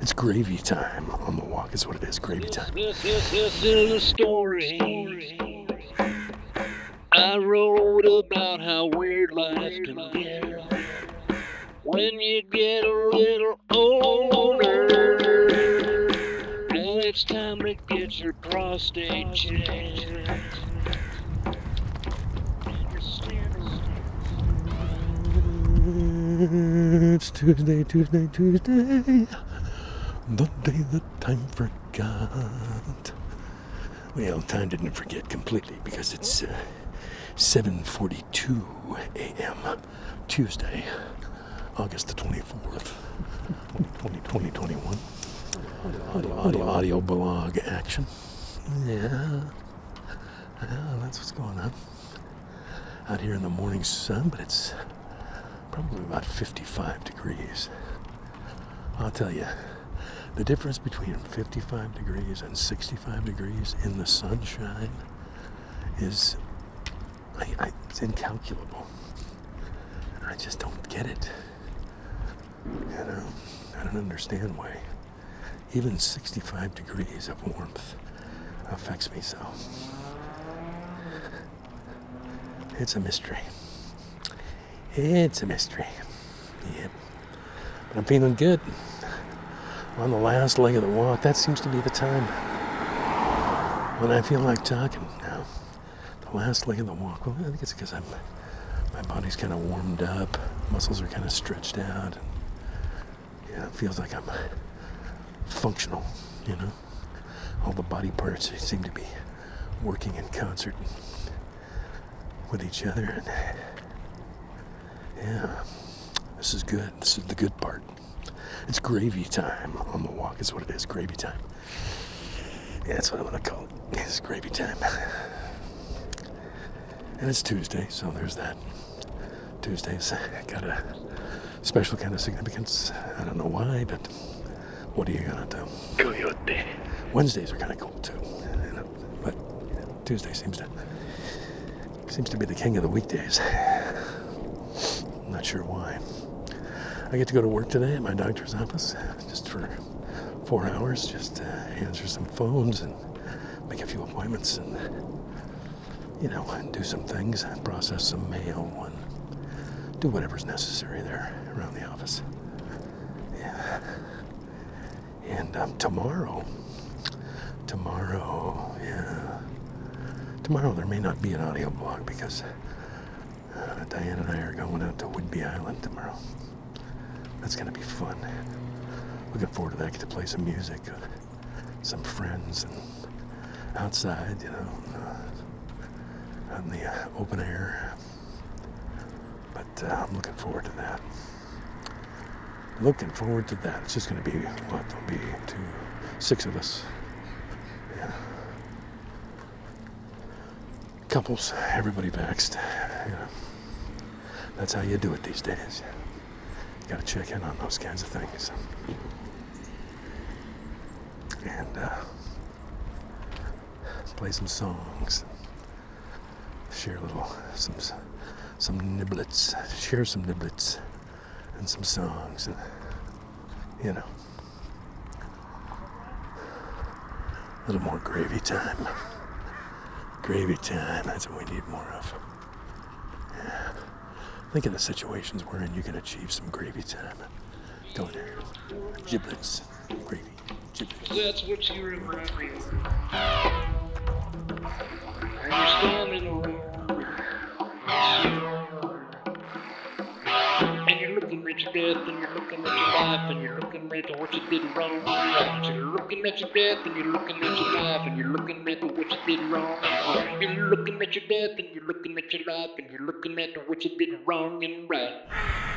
It's gravy time on the walk, is what it is. Gravy time. This, this, this is a story I wrote about how weird life can get when you get a little older. Now it's time to get your prostate checked. It's Tuesday, Tuesday, Tuesday. The day that time forgot. Well, time didn't forget completely because it's uh, 7:42 a.m. Tuesday, August the 24th, 2020, 2021. Audio, audio, audio blog action. Yeah. yeah, that's what's going on out here in the morning sun, but it's probably about 55 degrees. I'll tell you, the difference between 55 degrees and 65 degrees in the sunshine is I, I, it's incalculable. I just don't get it. You know, I don't understand why even 65 degrees of warmth affects me so. It's a mystery. It's a mystery. Yep. But I'm feeling good. On the last leg of the walk, that seems to be the time when I feel like talking now. The last leg of the walk. Well, I think it's because I'm my body's kind of warmed up, muscles are kind of stretched out, and yeah, it feels like I'm functional. You know, all the body parts seem to be working in concert with each other, and yeah, this is good. This is the good part. It's gravy time on the walk, is what it is. Gravy time. Yeah, that's what I'm going to call it. It's gravy time. And it's Tuesday, so there's that. Tuesday's got a special kind of significance. I don't know why, but what are you going to do? Coyote. Wednesdays are kind of cool too. you know, But you know, Tuesday seems to seems to be the king of the weekdays. I'm not sure why. I get to go to work today at my doctor's office just for four hours, just to answer some phones and make a few appointments and, you know, do some things, process some mail and do whatever's necessary there around the office. Yeah. And um, tomorrow, tomorrow, yeah, tomorrow there may not be an audio blog because uh, Diane and I are going out to Whidbey Island tomorrow. That's going to be fun. Looking forward to that. Get to play some music, some friends, and outside, you know, uh, on the uh, open air. But uh, I'm looking forward to that. Looking forward to that. It's just going to be what? There'll be two, six of us. Yeah. Couples, everybody. Yeah. That's how you do it these days. You gotta check in on those kinds of things. And uh, play some songs. Share a little, some, some niblets. Share some niblets and some songs. And, you know, a little more gravy time. Gravy time, that's what we need more of. Yeah. Think of the situations wherein you can achieve some gravy time. Go there. Giblets, gravy, giblets. That's what you remind me of. You're standing around. And you're looking at your death, looking at your life, and you're looking at what you did wrong right. You're looking at your death, and you're looking at your life, and you're looking at what you did wrong right. You're looking at your death, and you're looking at your life, and you're looking at what you did wrong and right.